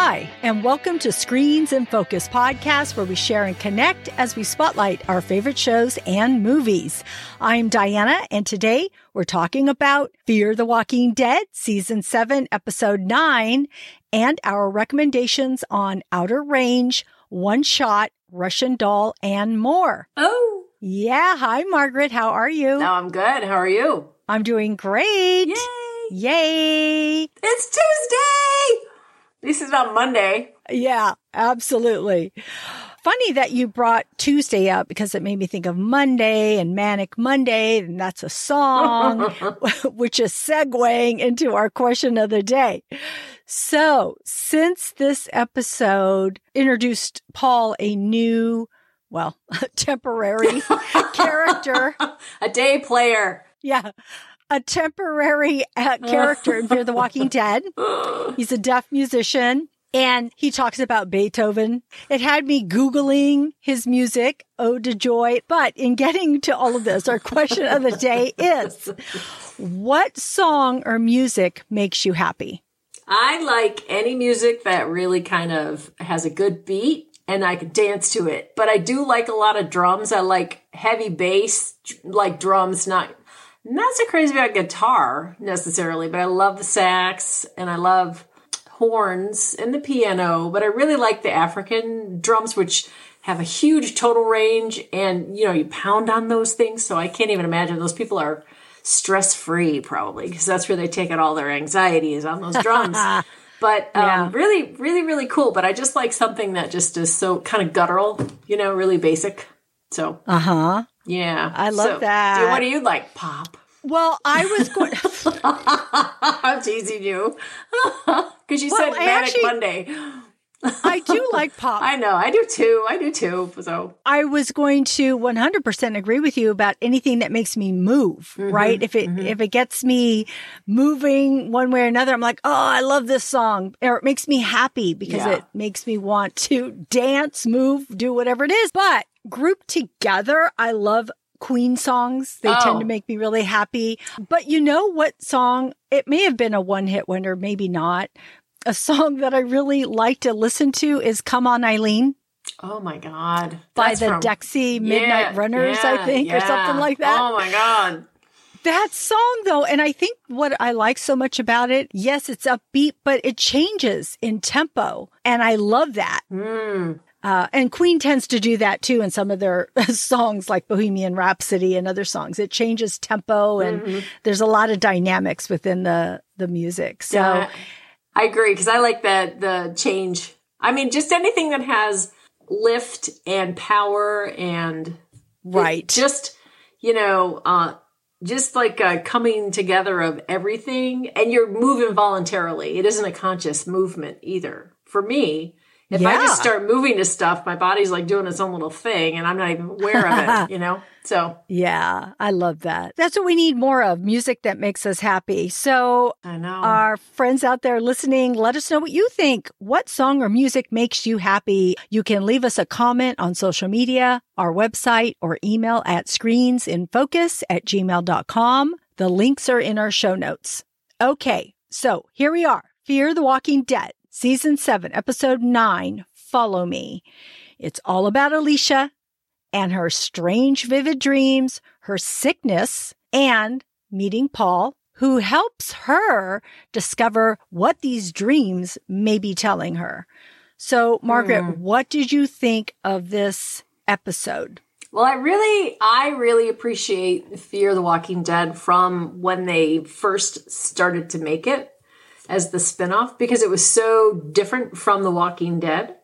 Hi, and welcome to Screens in Focus podcast, where we share and connect as we spotlight our favorite shows and movies. I'm Diana, and today we're talking about Fear the Walking Dead, season seven, episode nine, and our recommendations on Outer Range, One Shot, Russian Doll, and more. Oh, Yeah. Hi, Margaret. How are you? no, I'm good. How are you? I'm doing great. Yay! Yay. It's Tuesday. This is on Monday. Yeah, absolutely. Funny that you brought Tuesday up because it made me think of Monday and Manic Monday, and that's a song, which is segueing into our question of the day. So, since this episode introduced Paul a new, well, temporary character, A day player. yeah, a temporary uh, character in Fear the Walking Dead. He's a deaf musician and he talks about Beethoven. It had me Googling his music, Ode to Joy. But in getting to all of this, our question of the day is what song or music makes you happy? I like any music that really kind of has a good beat and I can dance to it. But I do like a lot of drums. I like heavy bass, like drums, not not so crazy about guitar necessarily, but I love the sax and I love horns and the piano, but I really like the African drums which have a huge total range and you know, you pound on those things, so I can't even imagine those people are stress free probably because that's where they take out all their anxiety is on those drums. But um, Yeah. really, really, really cool. But I just like something that just is so kind of guttural, you know, really basic. So Uh huh. Yeah, I love So, that. do- what do you like? Pop. Well, I was going. I'm teasing you because you Well, said Manic actually- Monday. I do like pop. I know, I do too. I do too. So I was going to 100% agree with you about anything that makes me move, Mm-hmm, right? If it, if it gets me moving one way or another, I'm like, oh, I love this song. Or it makes me happy because Yeah. it makes me want to dance, move, do whatever it is. But grouped together, I love Queen songs. They Oh. tend to make me really happy. But you know what song? It may have been a one hit wonder, maybe not. A song that I really like to listen to is Come On Eileen oh my god, by the from- Dexy Midnight Yeah, Runners, I yeah, think, or something like that. Oh my god. That song, though, and I think what I like so much about it, yes, it's upbeat, but it changes in tempo. And I love that. Mm. Uh, and Queen tends to do that too in some of their songs like Bohemian Rhapsody and other songs. It changes tempo and Mm-hmm. there's a lot of dynamics within the, the music. So, Yeah, I agree because I like that the change. I mean, just anything that has lift and power and right. just you know, uh, just like a coming together of everything, and you're moving voluntarily. It isn't a conscious movement either. For me, if I just start moving to stuff, my body's like doing its own little thing, and I'm not even aware of it. You know, so yeah, I love that. That's what we need more of music that makes us happy. So, I know. Our friends out there listening, let us know what you think. What song or music makes you happy? You can leave us a comment on social media, our website, or email at screensinfocus at gmail.com. The links are in our show notes. Okay, so here we are. Fear the Walking Dead, season seven, episode nine. Follow me. It's all about Alicia and her strange, vivid dreams, her sickness, and meeting Paul, who helps her discover what these dreams may be telling her. So, Margaret, hmm. what did you think of this episode? Well, I really, I really appreciate the Fear the Walking Dead from when they first started to make it as the spinoff because it was so different from The Walking Dead.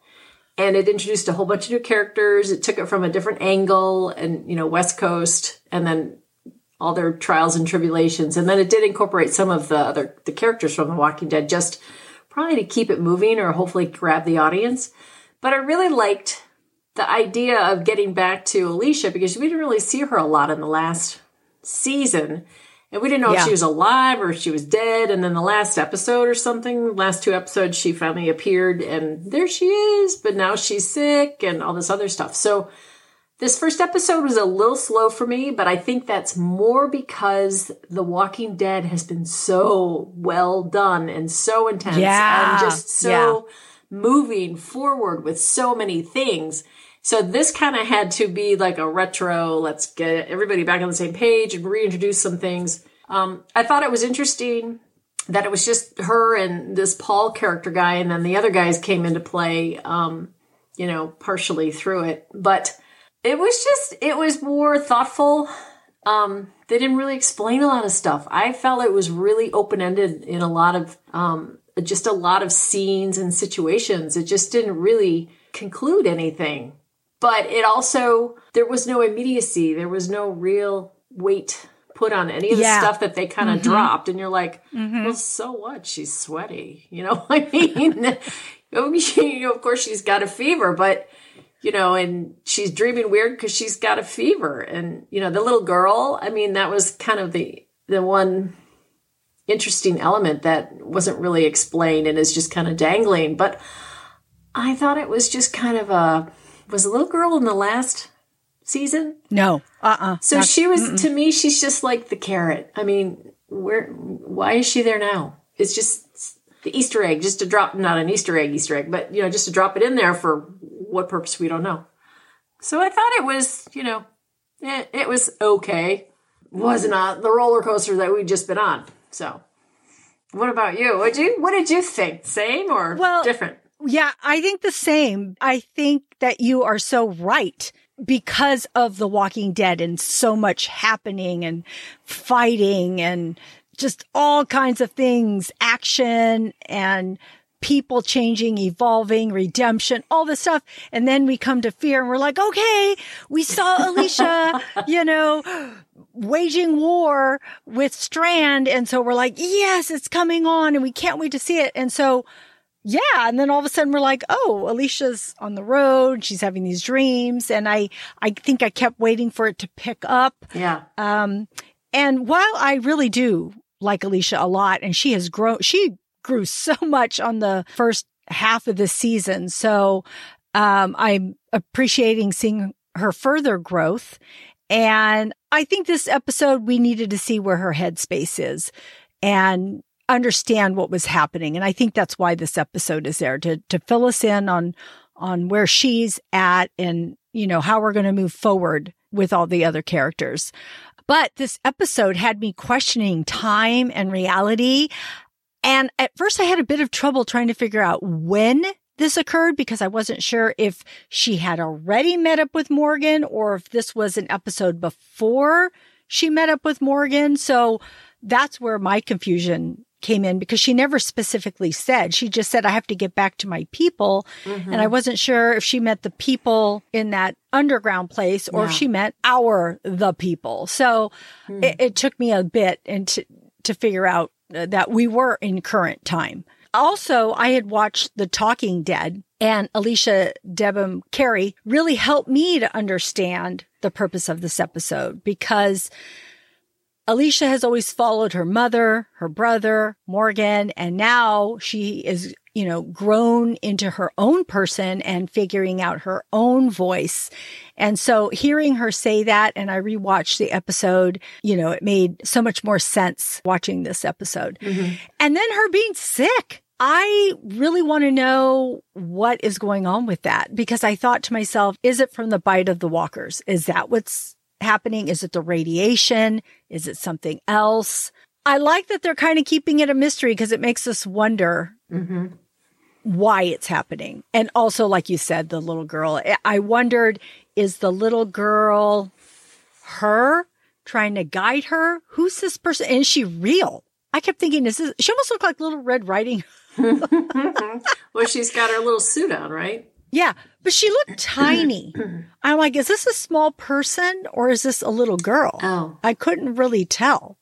And it introduced a whole bunch of new characters. It took it from a different angle and, you know, West Coast and then all their trials and tribulations. And then it did incorporate some of the other, the characters from The Walking Dead just probably to keep it moving or hopefully grab the audience. But I really liked the idea of getting back to Alicia because we didn't really see her a lot in the last season. And we didn't know Yeah. if she was alive or if she was dead. And then the last episode or something, last two episodes, she finally appeared and there she is, but now she's sick and all this other stuff. So this first episode was a little slow for me, but I think that's more because The Walking Dead has been so well done and so intense Yeah. and just so moving forward with so many things. So this kind of had to be like a retro, let's get everybody back on the same page and reintroduce some things. Um, I thought it was interesting that it was just her and this Paul character guy, and then the other guys came into play, um, you know, partially through it. But it was just, it was more thoughtful. Um, they didn't really explain a lot of stuff. I felt it was really open ended in a lot of, um, just a lot of scenes and situations. It just didn't really conclude anything. But it also, there was no immediacy. There was no real weight put on any of the Yeah. stuff that they kind of Mm-hmm. dropped. And you're like, well, so what? She's sweaty. You know, I mean, you know, of course she's got a fever, but you know, and she's dreaming weird because she's got a fever. And, you know, the little girl, I mean, that was kind of the, the one interesting element that wasn't really explained and is just kind of dangling. But I thought it was just kind of a, was a little girl in the last season? No. Uh-uh. So Not- she was to me. She's just like the carrot. I mean, where? Why is she there now? It's just the Easter egg, just to drop not an Easter egg, Easter egg, but you know, just to drop it in there for what purpose we don't know. So I thought it was, you know, it, it was okay. Was not the roller coaster that we'd just been on. So, what about you? What you? What did you think? Same or Well, different? Yeah, I think the same. I think that you are so right because of The Walking Dead and so much happening and fighting and just all kinds of things, action and people changing, evolving, redemption, all this stuff. And then we come to fear and we're like, okay, we saw Alicia, you know, waging war with Strand. And so we're like, yes, it's coming on and we can't wait to see it. And so, yeah. And then all of a sudden we're like, oh, Alicia's on the road. She's having these dreams. And I, I think I kept waiting for it to pick up. Yeah. Um, and while I really do like Alicia a lot and she has grown, she grew so much on the first half of the season. So, um, I'm appreciating seeing her further growth. And I think this episode, we needed to see where her headspace is and understand what was happening. And I think that's why this episode is there to, to fill us in on, on where she's at and, you know, how we're going to move forward with all the other characters. But this episode had me questioning time and reality. And at first I had a bit of trouble trying to figure out when this occurred because I wasn't sure if she had already met up with Morgan or if this was an episode before she met up with Morgan. So that's where my confusion came in because she never specifically said. She just said, I have to get back to my people. And I wasn't sure if she meant the people in that underground place or if she meant our, the people. So it, it took me a bit and to, to figure out uh, that we were in current time. Also, I had watched The Talking Dead and Alicia Debham Carey really helped me to understand the purpose of this episode because Alicia has always followed her mother, her brother, Morgan, and now she is, you know, grown into her own person and figuring out her own voice. And so hearing her say that, and I rewatched the episode, you know, it made so much more sense watching this episode. Mm-hmm. And then her being sick. I really want to know what is going on with that because I thought to myself, is it from the bite of the walkers? Is that what's happening? Is it the radiation? Is it something else? I like that they're kind of keeping it a mystery because it makes us wonder mm-hmm. why it's happening. And also, like you said, the little girl, I- I wondered, is the little girl her trying to guide her? Who's this person? And is she real? I kept thinking, is this, she almost looked like Little Red Riding. Well, she's got her little suit on, right? Yeah, but she looked tiny. I'm like, is this a small person or is this a little girl? Oh. I couldn't really tell.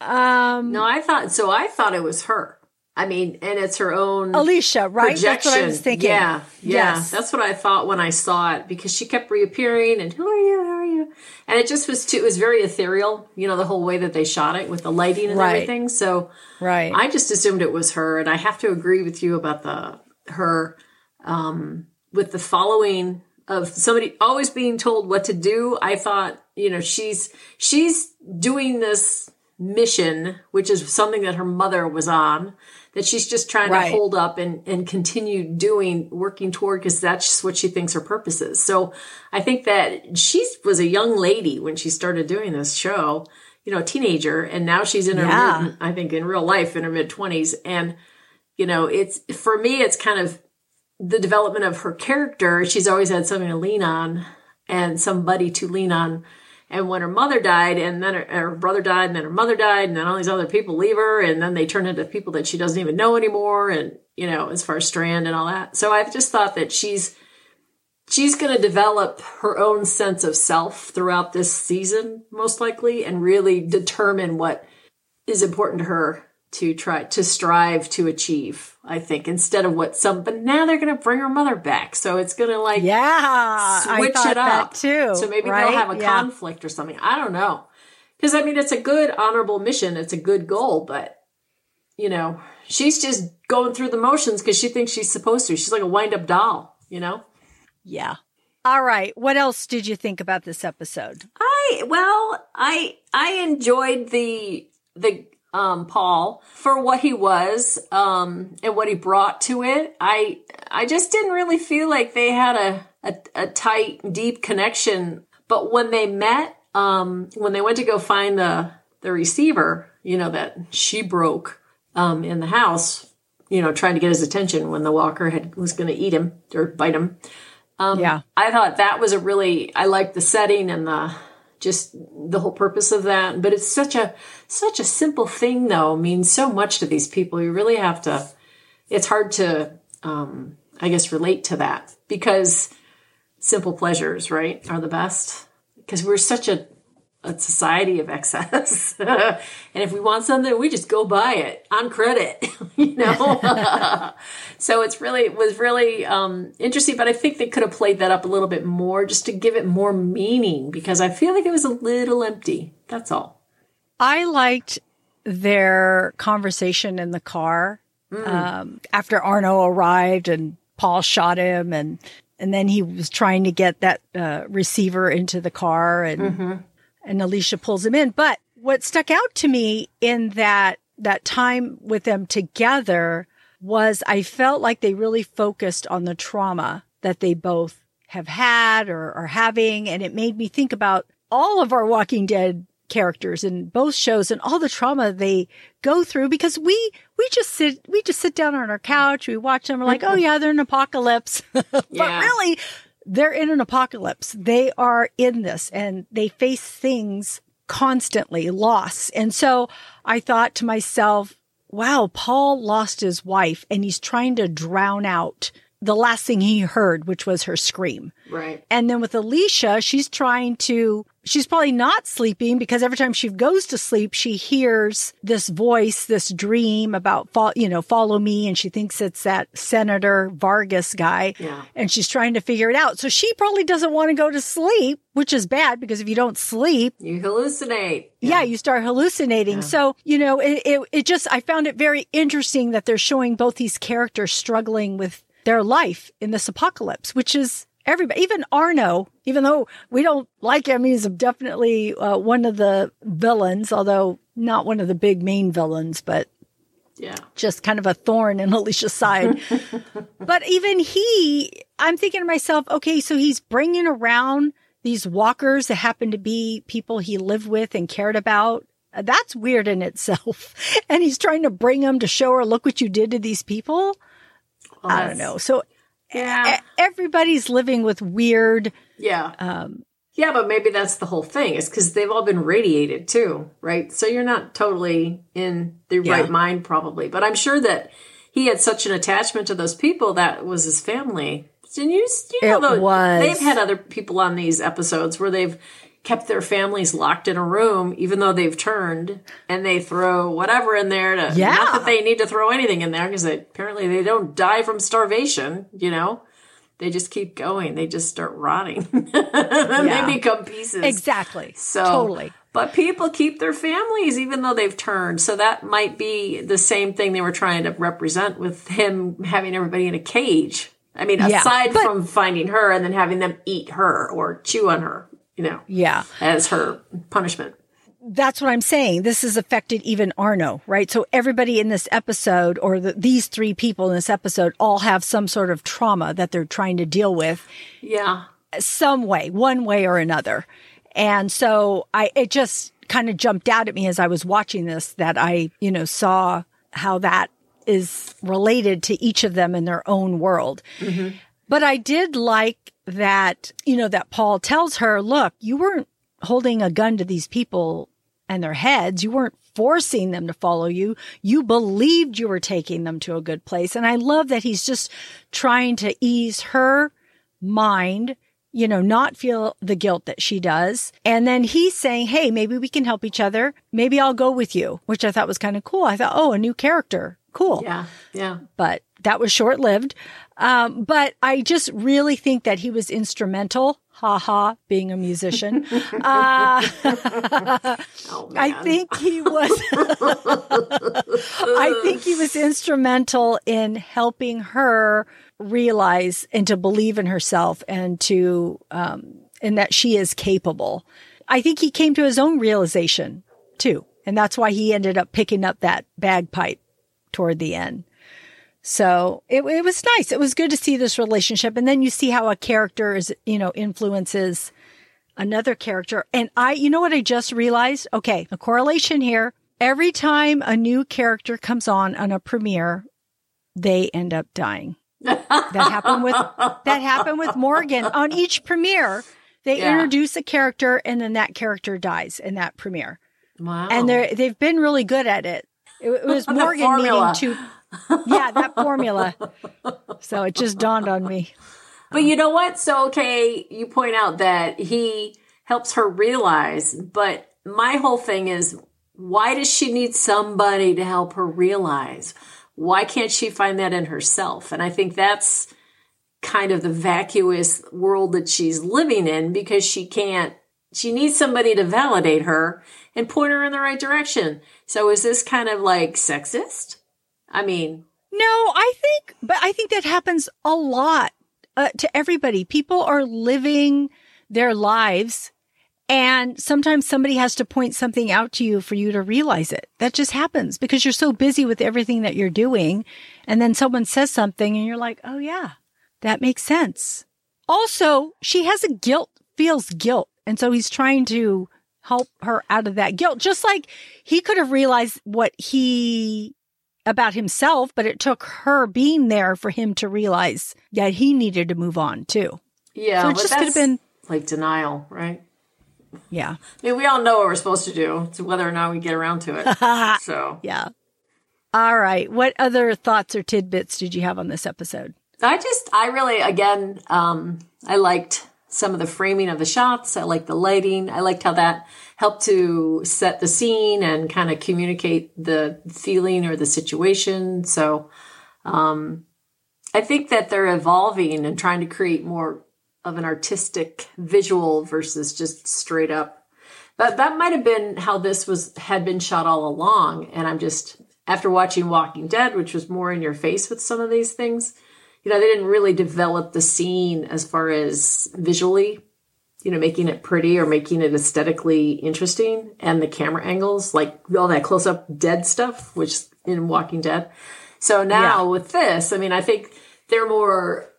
Um, No, I thought so. I thought it was her. I mean, and it's her own Alicia, right? projection. That's what I was thinking. Yeah, yeah. Yes. That's what I thought when I saw it because she kept reappearing and who are you? Who are you? And it just was too. It was very ethereal. You know, the whole way that they shot it with the lighting and Right. everything. So right. I just assumed it was her, and I have to agree with you about the her um, with the following of somebody always being told what to do. I thought, you know, she's she's doing this mission, which is something that her mother was on, that she's just trying Right. to hold up and, and continue doing, working toward, because that's what she thinks her purpose is. So I think that she was a young lady when she started doing this show, you know, a teenager, and now she's in her, Yeah. mid, I think in real life in her mid 20s. And, you know, it's, for me, it's kind of the development of her character. She's always had something to lean on and somebody to lean on. And when her mother died, and then her, her brother died, and then her mother died, and then all these other people leave her, and then they turn into people that she doesn't even know anymore, and you know, as far as Strand and all that. So I've just thought that she's she's going to develop her own sense of self throughout this season, most likely, and really determine what is important to her to try to strive to achieve. I think instead of what some, but now they're going to bring her mother back, so it's going to like Yeah. Switch it up that too. So maybe right? they'll have a Yeah. conflict or something. I don't know. Because I mean, it's a good, honorable mission. It's a good goal, but you know, she's just going through the motions because she thinks she's supposed to. She's like a wind up doll, you know? Yeah. All right. What else did you think about this episode? I well, I I enjoyed the the um Paul for what he was um and what he brought to it. I I just didn't really feel like they had a a, a tight deep connection, but when they met um when they went to go find the the receiver, you know that she broke um in the house, you know, trying to get his attention when the walker had was going to eat him or bite him. yeah. I thought that was a really I liked the setting and the just the whole purpose of that. But it's such a such a simple thing though, means so much to these people. You really have to it's hard to um I guess relate to that because simple pleasures, right, are the best. Because we're such a a society of excess. and if we want something, we just go buy it on credit, you know? so it's really, it was really um, interesting, but I think they could have played that up a little bit more just to give it more meaning because I feel like it was a little empty. That's all. I liked their conversation in the car um, after Arno arrived and Paul shot him and and then he was trying to get that uh, receiver into the car and and Alicia pulls him in. But what stuck out to me in that that time with them together was I felt like they really focused on the trauma that they both have had or are having. And it made me think about all of our Walking Dead characters in both shows and all the trauma they go through because we we just sit we just sit down on our couch we watch them we're like mm-hmm. oh yeah they're in apocalypse but Yeah. really they're in an apocalypse. They are in this and they face things constantly loss. And so i thought to myself wow paul lost his wife and he's trying to drown out the last thing he heard which was her scream Right. and then with Alicia, she's trying to, she's probably not sleeping because every time she goes to sleep, she hears this voice, this dream about, fo- you know, follow me. And she thinks it's that Senator Vargas guy. Yeah. And she's trying to figure it out. So she probably doesn't want to go to sleep, which is bad because if you don't sleep, You hallucinate. yeah, you start hallucinating. So, you know, it, it, it just, I found it very interesting that they're showing both these characters struggling with their life in this apocalypse, which is everybody, even Arno, even though we don't like him, he's definitely uh, one of the villains, although not one of the big main villains, but Yeah. just kind of a thorn in Alicia's side. but even he, I'm thinking to myself, okay, so he's bringing around these walkers that happen to be people he lived with and cared about. That's weird in itself. And he's trying to bring them to show her, look what you did to these people. I don't know. So Yeah. e- everybody's living with weird, Yeah. um, Yeah, but maybe that's the whole thing. Is because they've all been radiated too, right? So you're not totally in the Yeah. right mind, probably. But I'm sure that he had such an attachment to those people that was his family. And you, you know, It though, was. they've had other people on these episodes where they've kept their families locked in a room, even though they've turned, and they throw whatever in there to. Yeah. Not that they need to throw anything in there because apparently they don't die from starvation. You know. They just keep going. They just start rotting. Yeah. they become pieces. exactly. So totally. But people keep their families even though they've turned. So that might be the same thing they were trying to represent with him having everybody in a cage. I mean, Yeah, aside but- from finding her and then having them eat her or chew on her, you know, Yeah. as her punishment. that's what I'm saying. This has affected even Arno, right? So everybody in this episode or the, these three people in this episode all have some sort of trauma that they're trying to deal with. Yeah. Some way, one way or another. And so I, it just kind of jumped out at me as I was watching this that I, you know, saw how that is related to each of them in their own world. Mm-hmm. But I did like that, you know, that Paul tells her, look, you weren't holding a gun to these people and their heads. You weren't forcing them to follow you. You believed you were taking them to a good place. And I love that he's just trying to ease her mind, you know, not feel the guilt that she does. And then he's saying, Hey, maybe we can help each other. Maybe I'll go with you, which I thought was kind of cool. I thought, Oh, a new character. Cool. Yeah. Yeah. But that was short lived. Um, but I just really think that he was instrumental. Ha ha, being a musician. Uh, oh, I think he was, I think he was instrumental in helping her realize and to believe in herself and to, um, and that she is capable. I think he came to his own realization too. And that's why he ended up picking up that bagpipe toward the end. So it, it was nice. It was good to see this relationship. And then you see how a character is, you know, influences another character. And I, you know what I just realized? Okay. A correlation here. Every time a new character comes on on a premiere, they end up dying. that happened with, that happened with Morgan on each premiere. They yeah. introduce a character and then that character dies in that premiere. Wow. And they're, they've been really good at it. It, it was Morgan needing to yeah, that formula. So it just dawned on me. But you know what? So, okay, you point out that he helps her realize, but my whole thing is why does she need somebody to help her realize? Why can't she find that in herself? And I think that's kind of the vacuous world that she's living in because she can't, she needs somebody to validate her and point her in the right direction. So is this kind of like sexist? I mean, no, I think, but I think that happens a lot uh, to everybody. People are living their lives and sometimes somebody has to point something out to you for you to realize it. That just happens because you're so busy with everything that you're doing. And then someone says something and you're like, Oh yeah, that makes sense. Also, she has a guilt, feels guilt. And so he's trying to help her out of that guilt, just like he could have realized what he about himself, but it took her being there for him to realize that he needed to move on too. Yeah. So it just could have been like denial, right? Yeah. I mean, we all know what we're supposed to do. It's whether or not we get around to it. so, yeah. All right. What other thoughts or tidbits did you have on this episode? I just, I really, again, um, I liked some of the framing of the shots. I liked the lighting. I liked how that helped to set the scene and kind of communicate the feeling or the situation. So, um, I think that they're evolving and trying to create more of an artistic visual versus just straight up. But that might have been how this was had been shot all along. And I'm just after watching Walking Dead, which was more in your face with some of these things, you know, they didn't really develop the scene as far as visually you know, making it pretty or making it aesthetically interesting and the camera angles, like all that close up dead stuff, which in Walking Dead. So now yeah. with this, I mean, I think they're more,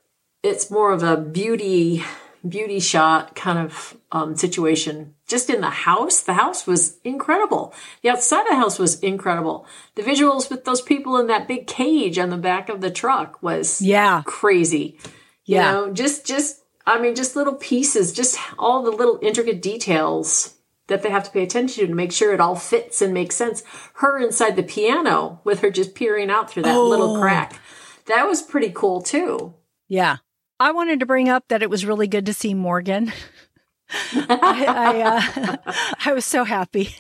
it's more of a beauty, beauty shot kind of um, situation. Just in the house, the house was incredible. The outside of the house was incredible. The visuals with those people in that big cage on the back of the truck was yeah crazy. You yeah. know, just just I mean, just little pieces, just all the little intricate details that they have to pay attention to to make sure it all fits and makes sense. Her inside the piano with her just peering out through that oh. little crack. That was pretty cool too. Yeah. I wanted to bring up that it was really good to see Morgan. I, I, uh, I, was so happy.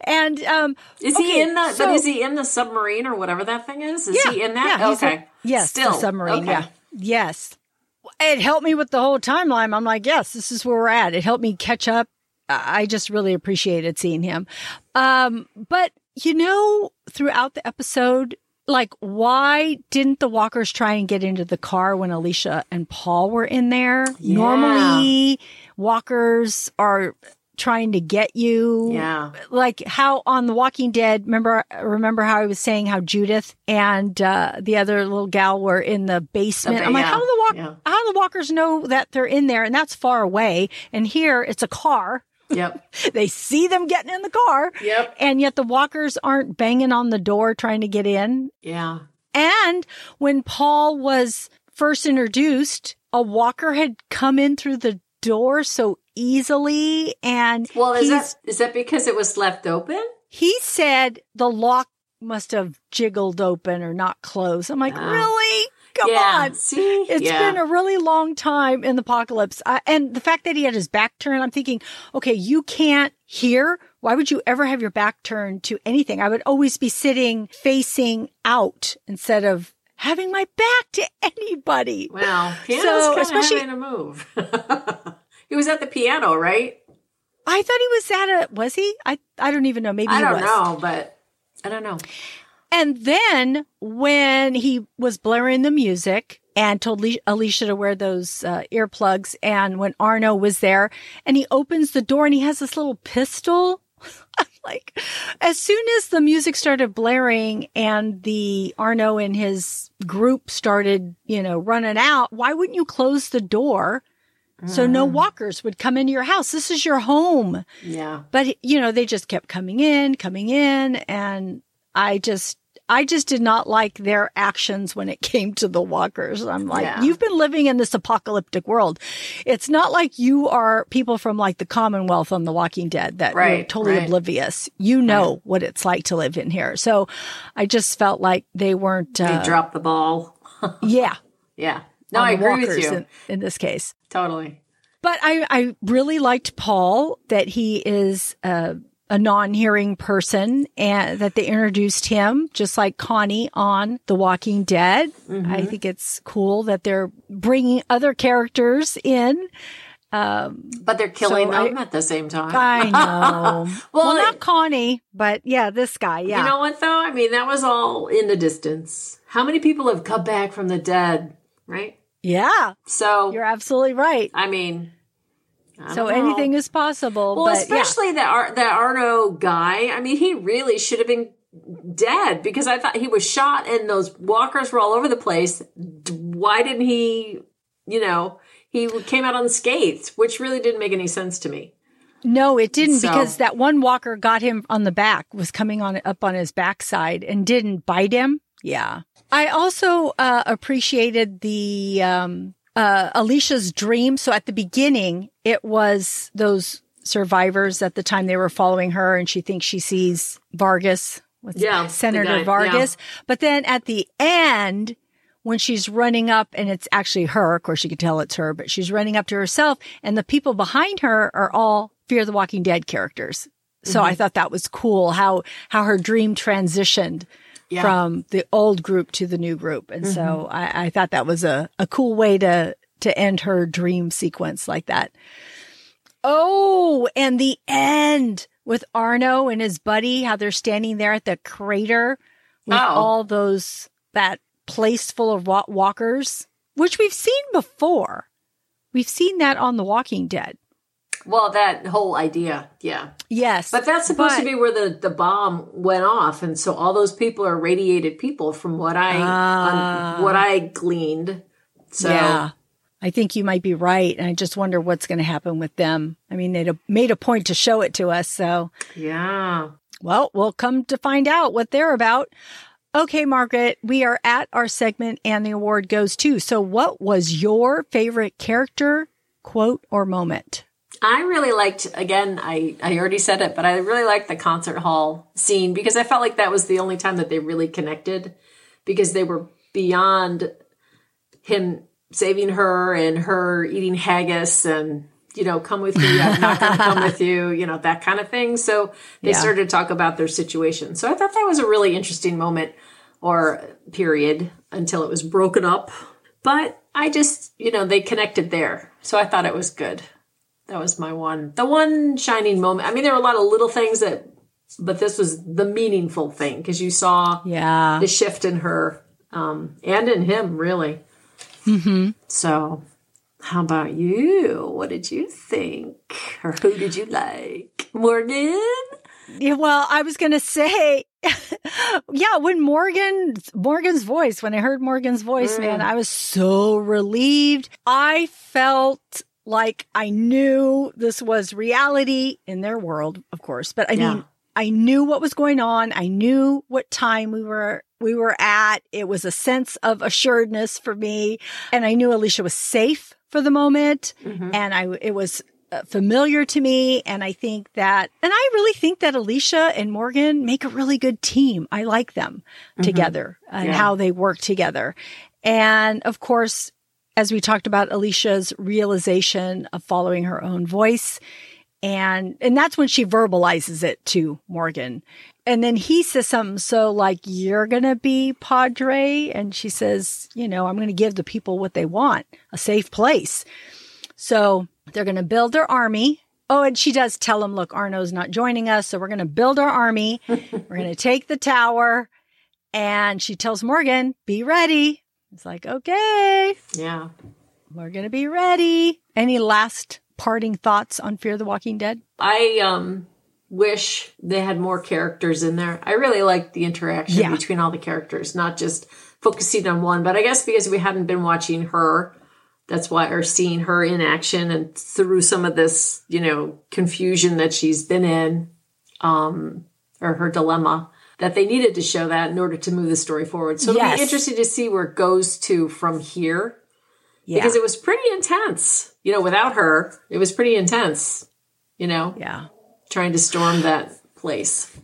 and um, is okay, he in the? So, but is he in the submarine or whatever that thing is? Is yeah, he in that? Yeah, okay. A, yes, still submarine. Okay. Yeah. Yes it helped me with the whole timeline. I'm like, yes, this is where we're at. It helped me catch up. I just really appreciated seeing him. Um, but you know, throughout the episode, like, why didn't the walkers try and get into the car when Alicia and Paul were in there? Yeah. Normally, walkers are trying to get you. Yeah. Like how on The Walking Dead, remember, remember how I was saying how Judith and, uh, the other little gal were in the basement. Okay, I'm like, yeah, how do the walk, yeah. how do the walkers know that they're in there? And that's far away. And here it's a car. Yep. They see them getting in the car. Yep. And yet the walkers aren't banging on the door trying to get in. Yeah. And when Paul was first introduced, a walker had come in through the door so easily. And Well, is that is that because it was left open? he said the lock must have jiggled open or not closed. I'm like, Ah. really? Come yeah. on. See, It's yeah. been a really long time in the apocalypse. I, and the fact that he had his back turned, I'm thinking, okay, you can't hear. Why would you ever have your back turned to anything? I would always be sitting facing out instead of having my back to anybody. Well, piano's So, especially- having a move. he was at the piano, right? I thought he was at a, was he? I, I don't even know. Maybe I don't know, but I don't know. And then when he was blaring the music and told Le- Alicia to wear those uh, earplugs, and when Arno was there, and he opens the door and he has this little pistol. Like, as soon as the music started blaring and the Arno and his group started, you know, running out, why wouldn't you close the door so no walkers would come into your house? This is your home. Yeah. But you know, they just kept coming in, coming in, and I just I just did not like their actions when it came to the walkers. I'm like, Yeah. you've been living in this apocalyptic world. It's not like you are people from like the Commonwealth on The Walking Dead that Right, totally right. oblivious. You know what it's like to live in here. So I just felt like they weren't, They uh, dropped the ball. yeah, Yeah. No, I agree with you. in, in this case. totally. But I, I really liked Paul that he is a, a non-hearing person and that they introduced him just like Connie on The Walking Dead. Mm-hmm. I think it's cool that they're bringing other characters in. But they're killing So I- them at the same time. I know. well, Well, not it- Connie, but yeah, this guy. Yeah. You know what though? I mean, that was all in the distance. How many people have come back from the dead, right? yeah, So, you're absolutely right. I mean, I So know. anything is possible. Well, but yeah. especially that Ar- that Arno guy. I mean, he really should have been dead because I thought he was shot and those walkers were all over the place. Why didn't he? You know, he came out unscathed, which really didn't make any sense to me. No, it didn't So- because that one walker got him on the back, was coming on up on his backside and didn't bite him. Yeah. I also uh, appreciated the um, uh, Alicia's dream. So at the beginning, it was those survivors at the time they were following her, and she thinks she sees Vargas, Yeah, Senator guy, Vargas. But then at the end, when she's running up and it's actually her, of course you could tell it's her, but she's running up to herself and the people behind her are all Fear the Walking Dead characters. So Mm-hmm. I thought that was cool how, how her dream transitioned Yeah. from the old group to the new group. And so Mm-hmm. I, I thought that was a, a cool way to, to end her dream sequence like that. Oh, and the end with Arno and his buddy, how they're standing there at the crater with Oh. all those, that place full of walkers, which we've seen before. We've seen that on The Walking Dead. Well, that whole idea, yeah. Yes. But that's supposed But- to be where the, the bomb went off, and so all those people are radiated people, from what I Ah. um, what I gleaned. So yeah. I think you might be right. And I just wonder what's going to happen with them. I mean, they made a point to show it to us. So, yeah, well, we'll come to find out what they're about. Okay, Margaret, we are at our segment and the award goes to. So, what was your favorite character, quote, or moment? I really liked. Again, I I already said it, but I really liked the concert hall scene because I felt like that was the only time that they really connected because they were beyond him saving her and her eating haggis and you know come with me i'm not going to come with you you know that kind of thing so they Yeah. started to talk about their situation so i thought that was a really interesting moment or period until it was broken up but i just you know they connected there so i thought it was good that was my one the one shining moment i mean there were a lot of little things that but this was the meaningful thing because you saw Yeah. the shift in her um, and in him, really. Mm-hmm. So, How about you? What did you think? Or who did you like? Morgan? Yeah, well, I was going to say, yeah, when Morgan, Morgan's voice, when I heard Morgan's voice, mm. man, I was so relieved. I felt like I knew this was reality in their world, of course, but I yeah. mean, I knew what was going on. I knew what time we were we were at. It was a sense of assuredness for me, and I knew Alicia was safe for the moment, mm-hmm. and I it was uh, familiar to me. And I think that, and I really think that Alicia and Morgan make a really good team. I like them mm-hmm. together and yeah. how they work together. And of course, as we talked about Alicia's realization of following her own voice. And, and that's when she verbalizes it to Morgan. And then he says something so like, you're going to be Padre. And she says, you know, I'm going to give the people what they want, a safe place. So they're going to build their army. Oh, and she does tell him, look, Arno's not joining us. So we're going to build our army. we're going to take the tower. And she tells Morgan, be ready. It's like, okay. Yeah. We're going to be ready. Any last parting thoughts on Fear the Walking Dead? I um wish they had more characters in there. I really liked the interaction yeah. between all the characters, not just focusing on one, but I guess because we hadn't been watching her that's why or seeing her in action and through some of this you know confusion that she's been in um or her dilemma that they needed to show that in order to move the story forward so it'll yes. be interesting to see where it goes to from here yeah. because it was pretty intense you know without her it was pretty intense you know yeah trying to storm that place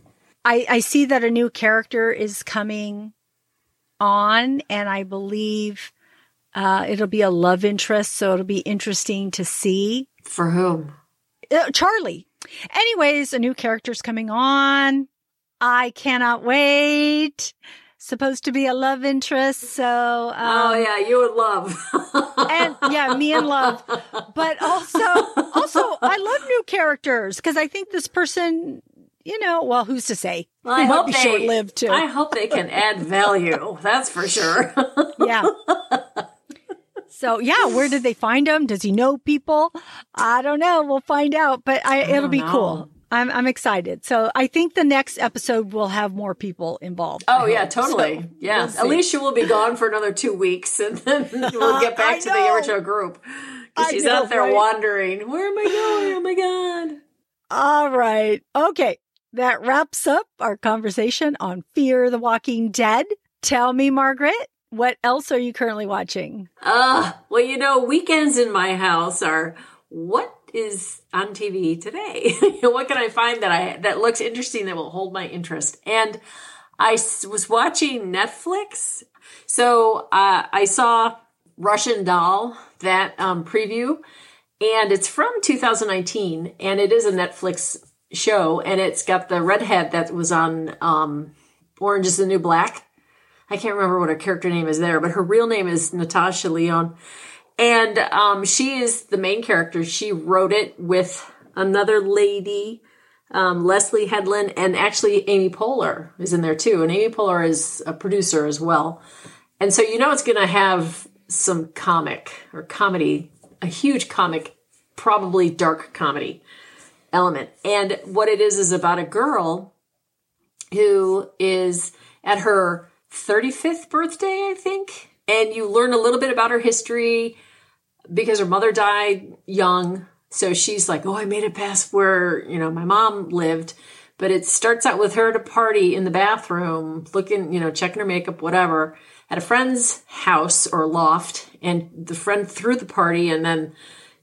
i i see that a new character is coming on and i believe uh, it'll be a love interest, so it'll be interesting to see. For whom? Uh, Charlie. Anyways, a new character's coming on. I cannot wait. Supposed to be a love interest, so um, oh yeah, you and love, and yeah, me and love, but also also I love new characters because I think this person you know, well, who's to say? Well, I hope they short lived too. I hope they can add value. That's for sure. yeah. So yeah, where did they find him? Does he know people? I don't know. We'll find out, but I, I it'll be know. cool. I'm I'm excited. So I think the next episode will have more people involved. Oh yeah, totally. So yeah, we'll Alicia will be gone for another two weeks, and then we'll get back to the original group because she's know, out there right? wandering. Where am I going? Oh my god! All right, okay. That wraps up our conversation on Fear the Walking Dead. Tell me, Margaret, what else are you currently watching? Uh, well, you know, weekends in my house are what is on TV today? what can I find that I that looks interesting that will hold my interest? And I was watching Netflix, so uh, I saw Russian Doll that um, preview, and it's from 2019, and it is a Netflix show, and it's got the redhead that was on um, Orange Is the New Black. I can't remember what her character name is there, but her real name is Natasha Lyonne. And um, she is the main character. She wrote it with another lady, um, Leslie Headland, and actually Amy Poehler is in there too. And Amy Poehler is a producer as well. And so you know it's going to have some comic or comedy, a huge comic, probably dark comedy element. And what it is is about a girl who is at her 35th birthday, I think. And you learn a little bit about her history because her mother died young. So she's like, Oh, I made it past where, you know, my mom lived. But it starts out with her at a party in the bathroom, looking, you know, checking her makeup, whatever, at a friend's house or loft. And the friend threw the party. And then,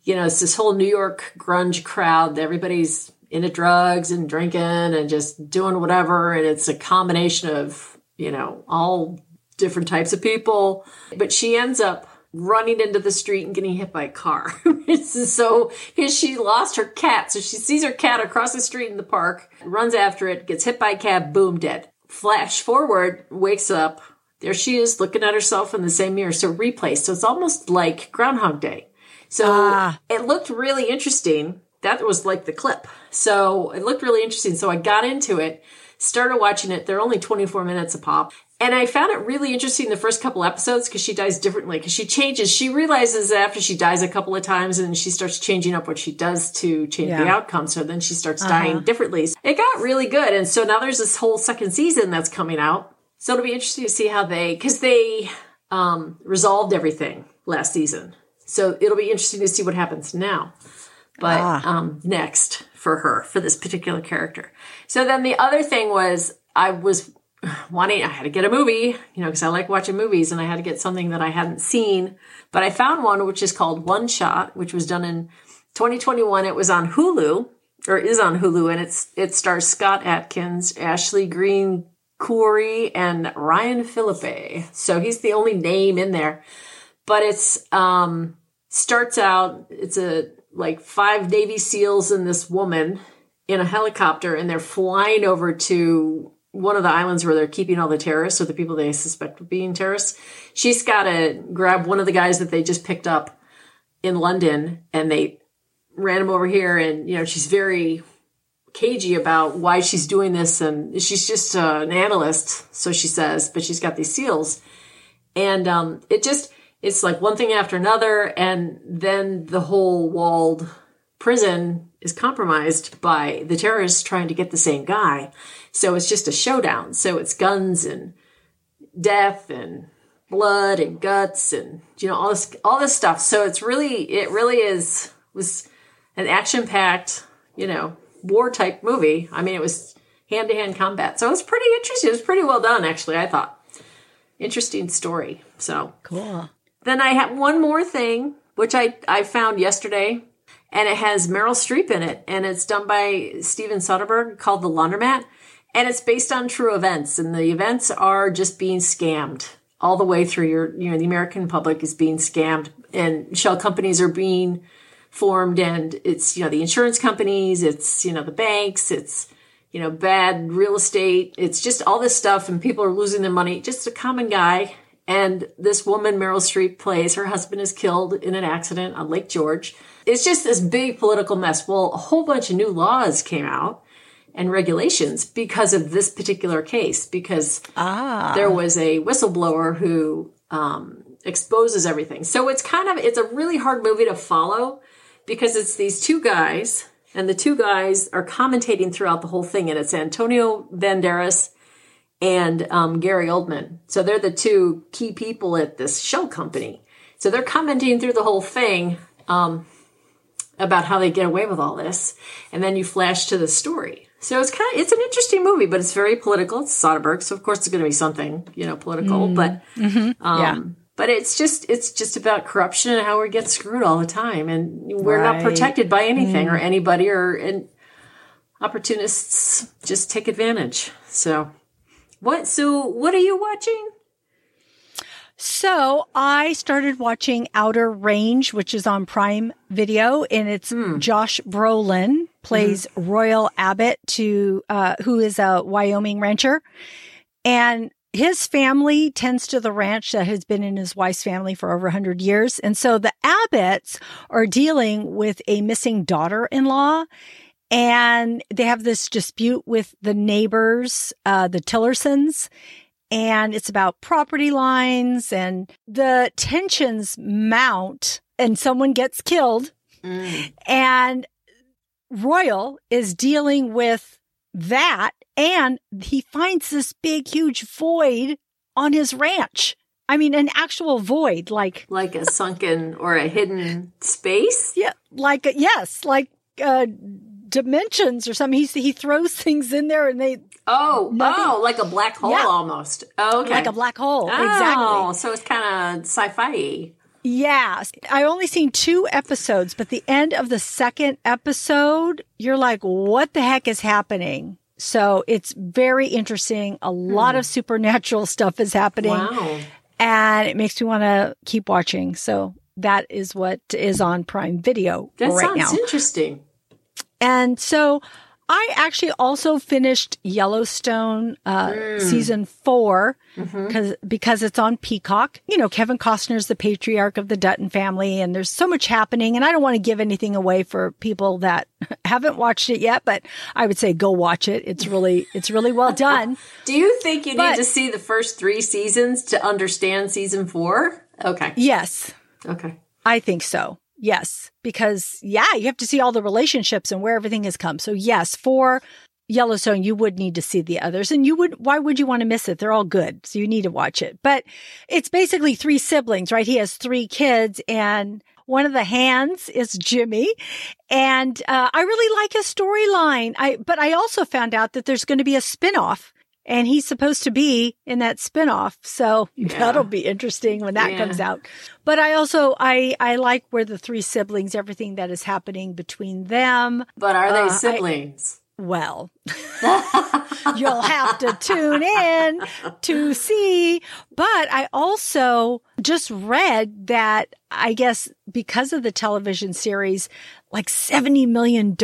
you know, it's this whole New York grunge crowd. Everybody's into drugs and drinking and just doing whatever. And it's a combination of you know, all different types of people. But she ends up running into the street and getting hit by a car. so because she lost her cat. So she sees her cat across the street in the park, runs after it, gets hit by a cab, boom, dead. Flash forward, wakes up. There she is looking at herself in the same mirror. So replay. So it's almost like Groundhog Day. So ah. it looked really interesting. That was like the clip. So it looked really interesting. So I got into it started watching it. They're only 24 minutes a pop. And I found it really interesting the first couple episodes because she dies differently because she changes. She realizes after she dies a couple of times and she starts changing up what she does to change yeah. the outcome. So then she starts uh-huh. dying differently. It got really good. And so now there's this whole second season that's coming out. So it'll be interesting to see how they, because they um, resolved everything last season. So it'll be interesting to see what happens now. But ah. um, next for her, for this particular character. So then the other thing was I was wanting, I had to get a movie, you know, because I like watching movies and I had to get something that I hadn't seen. But I found one which is called One Shot, which was done in 2021. It was on Hulu or is on Hulu and it's, it stars Scott Adkins, Ashley Greene Khoury, and Ryan Phillippe. So he's the only name in there. But it's, um, starts out, it's a, like five Navy SEALs and this woman in a helicopter and they're flying over to one of the islands where they're keeping all the terrorists or the people they suspect of being terrorists. She's got to grab one of the guys that they just picked up in London and they ran him over here. And, you know, she's very cagey about why she's doing this. And she's just uh, an analyst, so she says, but she's got these SEALs. And um, it just, it's like one thing after another. And then the whole walled prison is compromised by the terrorists trying to get the same guy. So it's just a showdown. So it's guns and death and blood and guts and you know all this all this stuff. So it's really it really is was an action packed you know war type movie. I mean it was hand to hand combat. So it was pretty interesting. It was pretty well done actually. I thought interesting story. So cool. Then I have one more thing which I I found yesterday and it has Meryl Streep in it, and it's done by Steven Soderbergh called The Laundromat, and it's based on true events, and the events are just being scammed all the way through. Your, you know, the American public is being scammed, and shell companies are being formed, and it's you know the insurance companies, it's you know the banks, it's you know bad real estate, it's just all this stuff, and people are losing their money. Just a common guy. And this woman, Meryl Streep, plays her husband is killed in an accident on Lake George it's just this big political mess. Well, a whole bunch of new laws came out and regulations because of this particular case, because ah. there was a whistleblower who um, exposes everything. So it's kind of it's a really hard movie to follow because it's these two guys, and the two guys are commentating throughout the whole thing, and it's Antonio Banderas and um, Gary Oldman. So they're the two key people at this shell company. So they're commenting through the whole thing. Um, about how they get away with all this. And then you flash to the story. So it's kind of, it's an interesting movie, but it's very political. It's Soderbergh. So of course it's going to be something, you know, political, mm. but, mm-hmm. um, yeah. but it's just, it's just about corruption and how we get screwed all the time. And we're right. not protected by anything mm. or anybody or, and opportunists just take advantage. So what, so what are you watching? So I started watching Outer Range, which is on Prime Video, and it's mm. Josh Brolin plays mm. Royal Abbott to uh, who is a Wyoming rancher, and his family tends to the ranch that has been in his wife's family for over 100 years. And so the Abbotts are dealing with a missing daughter in law. And they have this dispute with the neighbors, uh, the Tillersons and it's about property lines and the tensions mount and someone gets killed mm. and Royal is dealing with that and he finds this big huge void on his ranch. I mean, an actual void, like like a sunken or a hidden space. Yeah, like a, yes, like uh, dimensions or something. He he throws things in there, and they Oh, Nothing. oh, like a black hole yeah. almost. Oh, okay. Like a black hole. Oh, exactly. So it's kind of sci-fi. Yeah. I only seen two episodes, but the end of the second episode, you're like, what the heck is happening? So it's very interesting. A lot hmm. of supernatural stuff is happening. Wow. And it makes me want to keep watching. So that is what is on Prime Video that right now. interesting. And so I actually also finished Yellowstone uh, season 4 because because it's on Peacock. You know, Kevin Costner's the patriarch of the Dutton family, and there's so much happening. And I don't want to give anything away for people that haven't watched it yet, but I would say go watch it. It's really it's really well done. Do you think you But- need to see the first three seasons to understand season four? Okay. yes, Okay. I think so. Yes, because yeah, you have to see all the relationships and where everything has come. So yes, for Yellowstone, you would need to see the others and you would, why would you want to miss it? They're all good. So you need to watch it, but it's basically three siblings, right? He has three kids and one of the hands is Jimmy. And, uh, I really like his storyline. I, but I also found out that there's going to be a spinoff and he's supposed to be in that spinoff. So that'll be interesting when that Yeah. comes out. But I also, I, I like where the three siblings, everything that is happening between them. But are Uh, they I- siblings? Well, you'll have to tune in to see. But I also just read that I guess because of the television series, like $70 million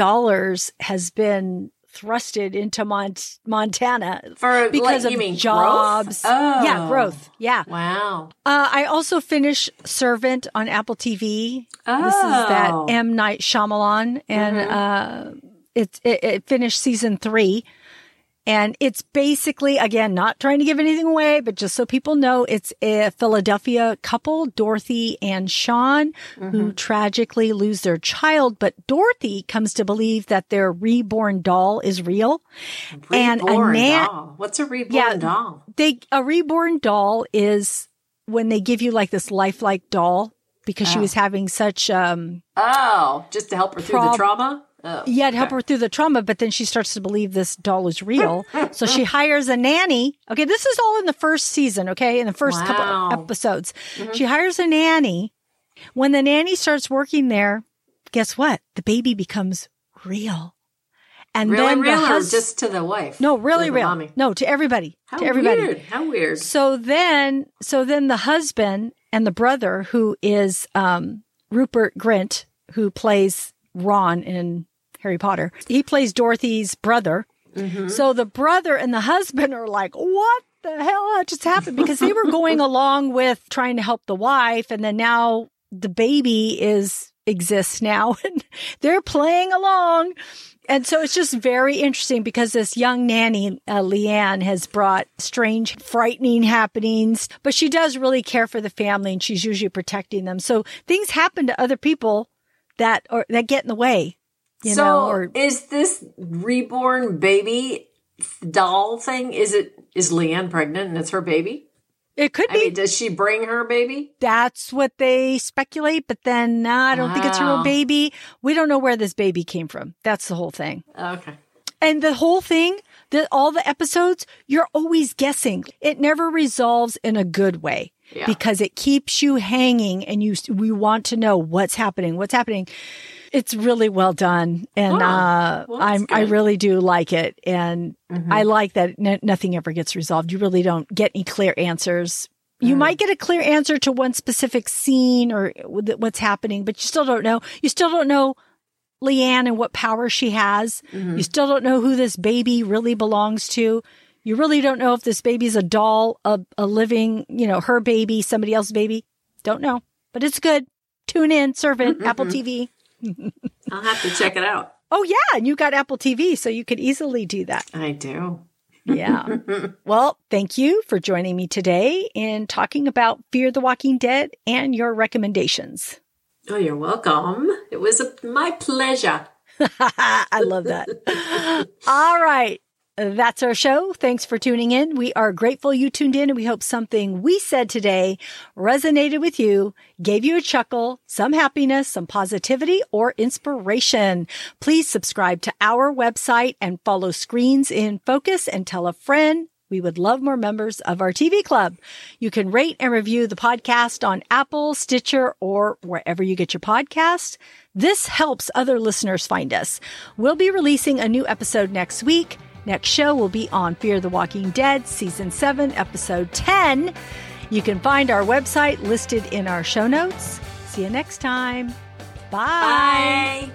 has been thrusted into Mont- Montana For because like, of you mean jobs. Growth? Oh. Yeah, growth. Yeah. Wow. Uh, I also finished Servant on Apple TV. Oh. This is that Oh. M Night Shyamalan, and uh, it, it it finished season three, and it's basically again not trying to give anything away, but just so people know, it's a Philadelphia couple, Dorothy and Sean, who tragically lose their child, but Dorothy comes to believe that their reborn doll is real, and a Reborn doll. What's a reborn Yeah. doll? they a reborn doll is when they give you like this lifelike doll because she Oh. was having such um Oh, just to help her through Prob- the trauma? Oh, yeah to help okay. her through the trauma but then she starts to believe this doll is real so she hires a nanny okay this is all in the first season okay in the first Wow. couple episodes she hires a nanny when the nanny starts working there guess what the baby becomes real and Really then real the hus- just to the wife? no really real mommy? no to everybody How to everybody weird. How weird. So then, so then the husband and the brother, who is um, Rupert Grint, who plays Ron in Harry Potter, he plays Dorothy's brother. Mm-hmm. So the brother and the husband are like, "What the hell just happened?" Because they were going along with trying to help the wife, and then now the baby is exists now, and they're playing along. And so it's just very interesting because this young nanny, uh, Leanne, has brought strange, frightening happenings, but she does really care for the family and she's usually protecting them. So things happen to other people that or that get in the way, you so know, or is this reborn baby doll thing? Is it is Leanne pregnant and it's her baby? it could I be mean, does she bring her baby? that's what they speculate, but then nah, I don't think it's her Wow. own baby. We don't know where this baby came from. That's the whole thing. Okay. And the whole thing, the, all the episodes, you're always guessing. It never resolves in a good way Yeah. because it keeps you hanging and you, we want to know what's happening, what's happening. It's really well done. And, Oh, uh, well, I'm, I really do like it. And Mhm. I like that n- nothing ever gets resolved. You really don't get any clear answers. You Mm. might get a clear answer to one specific scene or what's happening, but you still don't know. You still don't know Leanne and what power she has. Mhm. You still don't know who this baby really belongs to. You really don't know if this baby's a doll, a, a living, you know, her baby, somebody else's baby. Don't know, but it's good. Tune in, Servant, Apple TV. I'll have to check it out. Oh, yeah. And you got Apple TV, so you could easily do that. I do. Yeah. well, thank you for joining me today in talking about Fear the Walking Dead and your recommendations. Oh, you're welcome. It was a, my pleasure. I love that. All right. That's our show. Thanks for tuning in. We are grateful you tuned in and we hope something we said today resonated with you, gave you a chuckle, some happiness, some positivity, or inspiration. Please subscribe to our website and follow Screens in Focus and tell a friend. We would love more members of our TV club. You can rate and review the podcast on Apple, Stitcher, or wherever you get your podcast. This helps other listeners find us. We'll be releasing a new episode next week. Next show will be on Fear the Walking Dead, Season 7, Episode 10. You can find our website listed in our show notes. See you next time. Bye. Bye.